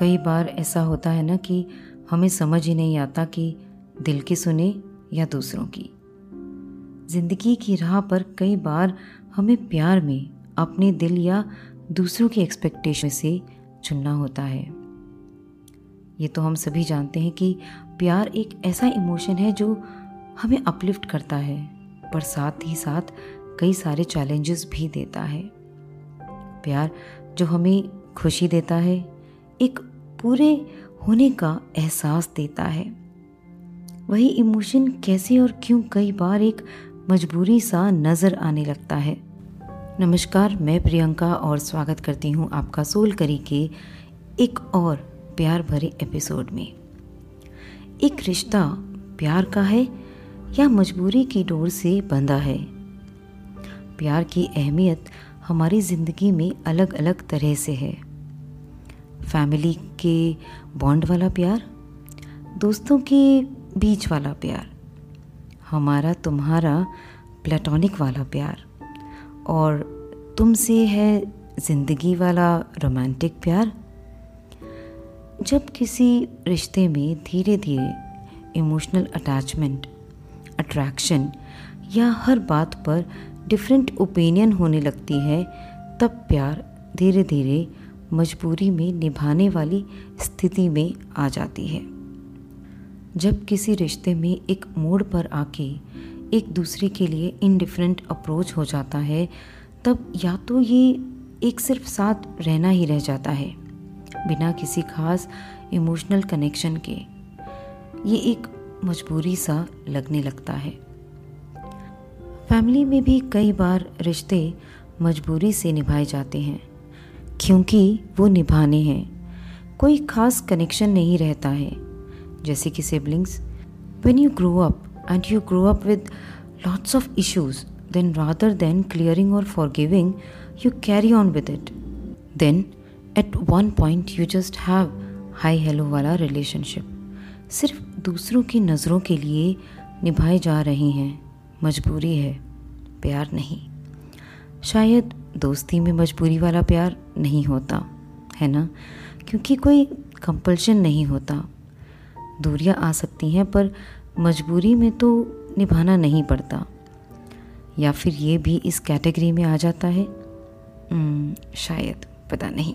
कई बार ऐसा होता है ना कि हमें समझ ही नहीं आता कि दिल की सुने या दूसरों की। ज़िंदगी की राह पर कई बार हमें प्यार में अपने दिल या दूसरों की एक्सपेक्टेशन से चुनना होता है। ये तो हम सभी जानते हैं कि प्यार एक ऐसा इमोशन है जो हमें अपलिफ्ट करता है, पर साथ ही साथ कई सारे चैलेंजेस भी देता है। प्यार जो हमें खुशी देता है, एक पूरे होने का एहसास देता है। वही इमोशन कैसे और क्यों कई बार एक मजबूरी सा नज़र आने लगता है। नमस्कार, मैं प्रियंका और स्वागत करती हूँ आपका सोल करी के एक और प्यार भरे एपिसोड में। एक रिश्ता प्यार का है या मजबूरी की डोर से बंधा है? प्यार की अहमियत हमारी ज़िंदगी में अलग अलग तरह से है। फैमिली के बॉन्ड वाला प्यार, दोस्तों के बीच वाला प्यार, हमारा तुम्हारा प्लेटोनिक वाला प्यार, और तुमसे है ज़िंदगी वाला रोमांटिक प्यार। जब किसी रिश्ते में धीरे धीरे इमोशनल अटैचमेंट अट्रैक्शन या हर बात पर डिफरेंट ओपिनियन होने लगती है, तब प्यार धीरे धीरे मजबूरी में निभाने वाली स्थिति में आ जाती है। जब किसी रिश्ते में एक मोड़ पर आके एक दूसरे के लिए इनडिफरेंट अप्रोच हो जाता है, तब या तो ये एक सिर्फ़ साथ रहना ही रह जाता है, बिना किसी खास इमोशनल कनेक्शन के। ये एक मजबूरी सा लगने लगता है। फैमिली में भी कई बार रिश्ते मजबूरी से निभाए जाते हैं। क्योंकि वो निभाने हैं। कोई खास कनेक्शन नहीं रहता है। जैसे कि siblings when you grow up and you grow up with lots of issues then rather than clearing और forgiving you carry on with it then at one point you just have hi hello वाला relationship सिर्फ़ दूसरों की नज़रों के लिए निभाए जा रहे हैं। मजबूरी है, प्यार नहीं। शायद दोस्ती में मजबूरी वाला प्यार नहीं होता है ना? क्योंकि कोई कंपल्शन नहीं होता। दूरियाँ आ सकती हैं पर मजबूरी में तो निभाना नहीं पड़ता। या फिर ये भी इस कैटेगरी में आ जाता है? hmm, शायद पता नहीं।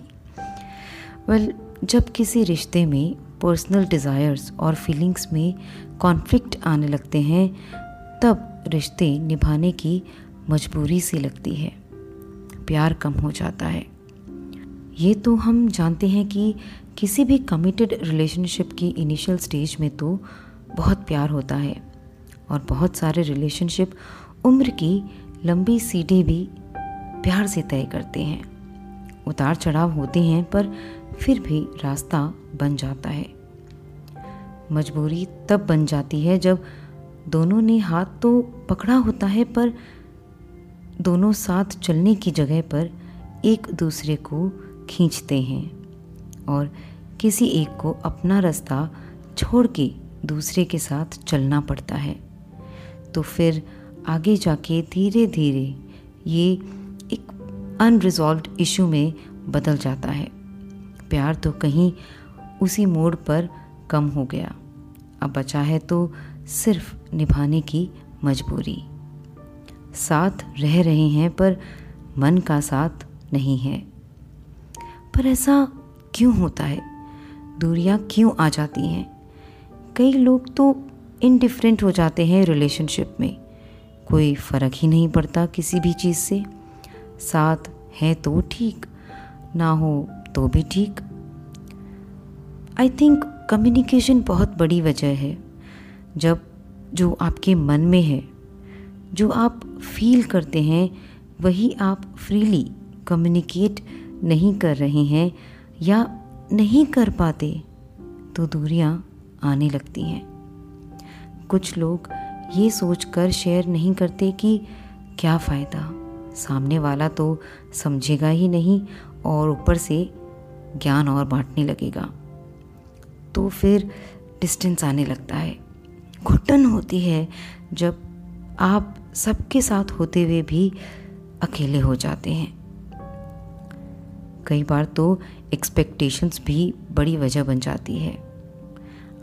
वेल well, जब किसी रिश्ते में पर्सनल डिज़ायर्स और फीलिंग्स में कॉन्फ्लिक्ट आने लगते हैं तब रिश्ते निभाने की मजबूरी सी लगती है। प्यार कम हो जाता है। ये तो हम जानते हैं कि किसी भी कमिटेड रिलेशनशिप की इनिशियल स्टेज में तो बहुत प्यार होता है और बहुत सारे रिलेशनशिप उम्र की लंबी सीढ़ी भी प्यार से तय करते हैं। उतार चढ़ाव होते हैं, पर फिर भी रास्ता बन जाता है। मजबूरी तब बन जाती है जब दोनों ने हाथ तो पकड़ा होता है, पर दोनों साथ चलने की जगह पर एक दूसरे को खींचते हैं और किसी एक को अपना रास्ता छोड़ के दूसरे के साथ चलना पड़ता है। तो फिर आगे जाके धीरे धीरे ये एक अनरिजॉल्व इशू में बदल जाता है। प्यार तो कहीं उसी मोड़ पर कम हो गया। अब बचा है तो सिर्फ़ निभाने की मजबूरी। साथ रह रहे हैं, पर मन का साथ नहीं है। पर ऐसा क्यों होता है? दूरियाँ क्यों आ जाती हैं? कई लोग तो इनडिफरेंट हो जाते हैं रिलेशनशिप में। कोई फ़र्क ही नहीं पड़ता किसी भी चीज़ से। साथ है तो ठीक, ना हो तो भी ठीक। आई थिंक कम्युनिकेशन बहुत बड़ी वजह है। जब जो आपके मन में है जो आप फील करते हैं, वही आप फ्रीली कम्युनिकेट नहीं कर रहे हैं या नहीं कर पाते तो दूरियाँ आने लगती हैं। कुछ लोग ये सोचकर शेयर नहीं करते कि क्या फ़ायदा, सामने वाला तो समझेगा ही नहीं और ऊपर से ज्ञान और बांटने लगेगा। तो फिर डिस्टेंस आने लगता है। घुटन होती है जब आप सबके साथ होते हुए भी अकेले हो जाते हैं। कई बार तो एक्सपेक्टेशंस भी बड़ी वजह बन जाती है।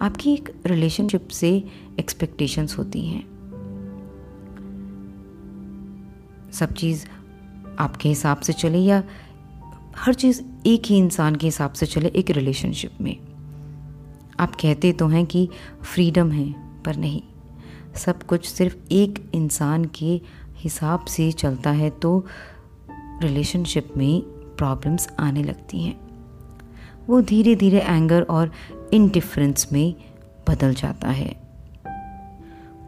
आपकी एक रिलेशनशिप से एक्सपेक्टेशंस होती हैं। सब चीज़ आपके हिसाब से चले या हर चीज़ एक ही इंसान के हिसाब से चले एक रिलेशनशिप में। आप कहते तो हैं कि फ्रीडम है, पर नहीं। सब कुछ सिर्फ़ एक इंसान के हिसाब से चलता है तो रिलेशनशिप में प्रॉब्लम्स आने लगती हैं। वो धीरे धीरे एंगर और इनडिफरेंस में बदल जाता है।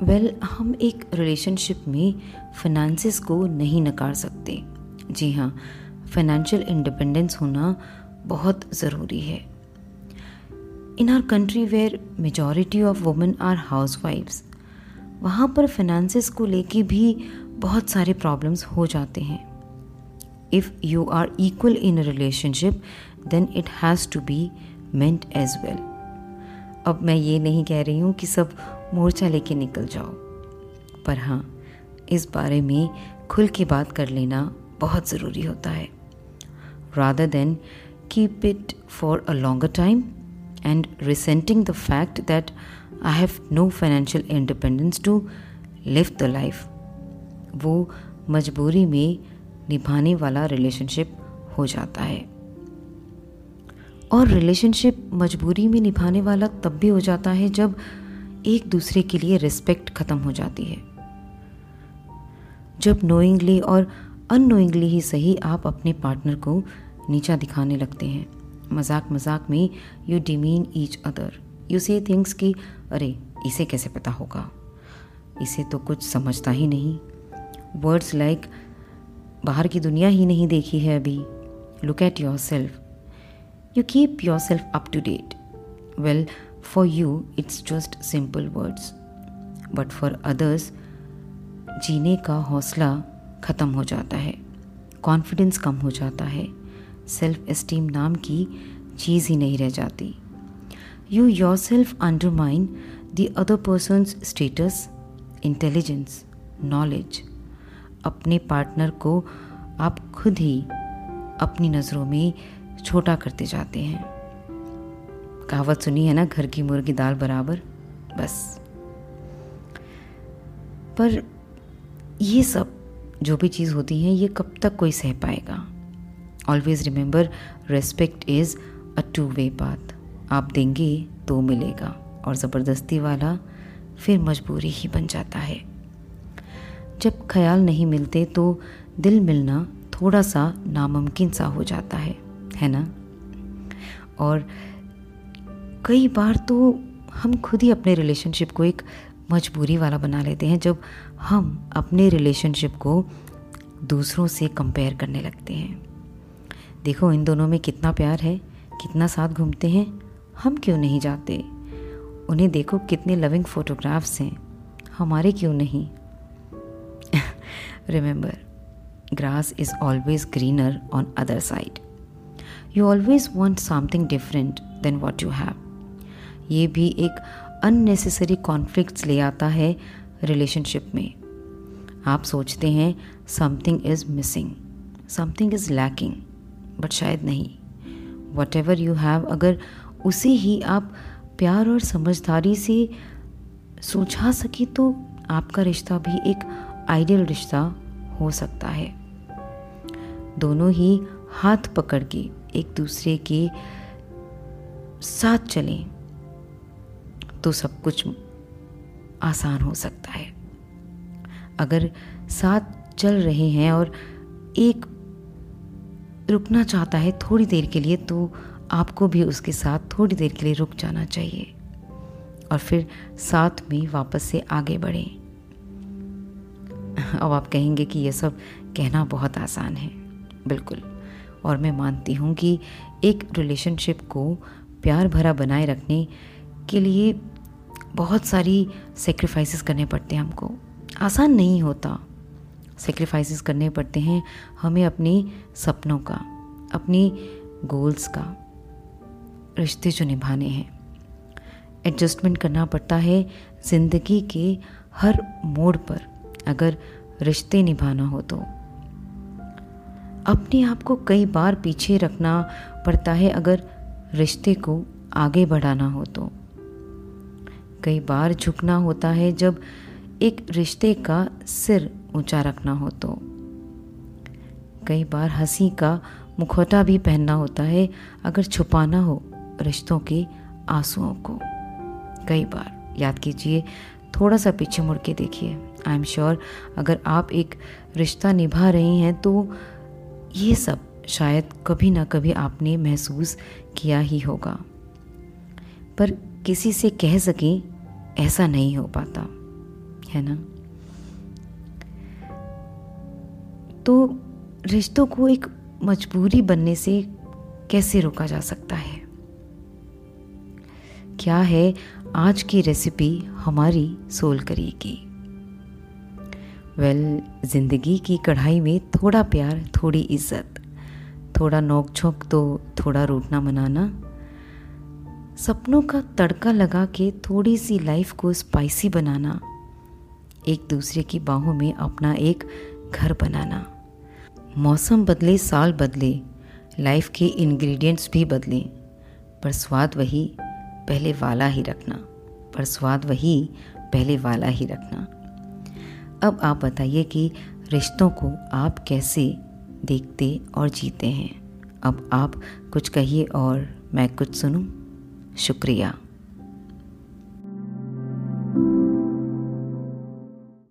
वेल well, हम एक रिलेशनशिप में फाइनेंसिस को नहीं नकार सकते। जी हाँ फाइनेंशियल इंडिपेंडेंस होना बहुत ज़रूरी है। In our country where majority of women are house वाइफ्स वहाँ पर फाइनेंसिस को लेके भी बहुत सारे प्रॉब्लम्स हो जाते हैं। If you are equal in relationship then it has to be meant as well अब मैं ये नहीं कह रही हूँ कि सब मोर्चा लेके निकल जाओ। पर हाँ इस बारे में खुल के बात कर लेना बहुत ज़रूरी होता है। Rather than keep it for a longer time and resenting the fact that I have no financial independence to live the life वो मजबूरी में निभाने वाला रिलेशनशिप हो जाता है। और रिलेशनशिप मजबूरी में निभाने वाला तब भी हो जाता है जब एक दूसरे के लिए रिस्पेक्ट ख़त्म हो जाती है। जब नोइंगली और अनोइंगली ही सही आप अपने पार्टनर को नीचा दिखाने लगते हैं। मज़ाक मज़ाक में you demean each other you say things कि अरे इसे कैसे पता होगा? इसे तो कुछ समझता ही नहीं। वर्ड्स लाइक like, बाहर की दुनिया ही नहीं देखी है अभी। Look at yourself you keep yourself up to date well for you it's just simple words but for others जीने का हौसला ख़त्म हो जाता है। कॉन्फिडेंस कम हो जाता है। सेल्फ एस्टीम नाम की चीज़ ही नहीं रह जाती। You yourself undermine the other person's status intelligence knowledge अपने पार्टनर को आप खुद ही अपनी नज़रों में छोटा करते जाते हैं। कहावत सुनी है ना, घर की मुर्गी दाल बराबर? बस। पर ये सब जो भी चीज़ होती है, ये कब तक कोई सह पाएगा? Always remember respect is a two way बात आप देंगे तो मिलेगा और ज़बरदस्ती वाला फिर मजबूरी ही बन जाता है। जब ख्याल नहीं मिलते तो दिल मिलना थोड़ा सा नामुमकिन सा हो जाता है है ना? और कई बार तो हम खुद ही अपने रिलेशनशिप को एक मजबूरी वाला बना लेते हैं जब हम अपने रिलेशनशिप को दूसरों से कंपेयर करने लगते हैं। देखो, इन दोनों में कितना प्यार है, कितना साथ घूमते हैं। हम क्यों नहीं जाते? उन्हें देखो, कितने लविंग फोटोग्राफ्स हैं। हमारे क्यों नहीं? Remember grass is always greener on other side you always want something different than what you have ये भी एक अननेसेसरी कॉन्फ्लिक्ट्स ले आता है रिलेशनशिप में। आप सोचते हैं something is missing something is lacking but शायद नहीं। वट एवर यू हैव अगर उसे ही आप प्यार और समझदारी से सोचा सके तो आपका रिश्ता भी एक आइडियल रिश्ता हो सकता है। दोनों ही हाथ पकड़ के एक दूसरे के साथ चलें तो सब कुछ आसान हो सकता है। अगर साथ चल रहे हैं और एक रुकना चाहता है थोड़ी देर के लिए तो आपको भी उसके साथ थोड़ी देर के लिए रुक जाना चाहिए। और फिर साथ में वापस से आगे बढ़ें। अब आप कहेंगे कि यह सब कहना बहुत आसान है। बिल्कुल। और मैं मानती हूँ कि एक रिलेशनशिप को प्यार भरा बनाए रखने के लिए बहुत सारी सेक्रीफाइसेस करने पड़ते हैं हमको। आसान नहीं होता। सेक्रीफाइसेस करने पड़ते हैं हमें अपने सपनों का, अपनी गोल्स का रिश्ते जो निभाने हैं। एडजस्टमेंट करना पड़ता है ज़िंदगी के हर मोड़ पर, अगर रिश्ते निभाना हो तो। अपने आप को कई बार पीछे रखना पड़ता है अगर रिश्ते को आगे बढ़ाना हो तो। कई बार झुकना होता है जब एक रिश्ते का सिर ऊँचा रखना हो तो। कई बार हँसी का मुखौटा भी पहनना होता है, अगर छुपाना हो रिश्तों के आंसुओं को। कई बार, याद कीजिए, थोड़ा सा पीछे मुड़ के देखिए। आई एम श्योर, अगर आप एक रिश्ता निभा रही हैं तो ये सब शायद कभी ना कभी आपने महसूस किया ही होगा। पर किसी से कह सकें, ऐसा नहीं हो पाता, है ना? तो रिश्तों को एक मजबूरी बनने से कैसे रोका जा सकता है? क्या है आज की रेसिपी हमारी सोल करेगी? वेल well, ज़िंदगी की कढ़ाई में थोड़ा प्यार थोड़ी इज़्ज़त थोड़ा नोक झोंक तो थोड़ा रूटना मनाना सपनों का तड़का लगा के थोड़ी सी लाइफ को स्पाइसी बनाना एक दूसरे की बाहों में अपना एक घर बनाना। मौसम बदले, साल बदले लाइफ के इंग्रेडिएंट्स भी बदले। पर स्वाद वही, पहले वाला ही रखना। पर स्वाद वही, पहले वाला ही रखना। अब आप बताइए कि रिश्तों को आप कैसे देखते और जीते हैं। अब आप कुछ कहिए और मैं कुछ सुनूं। शुक्रिया।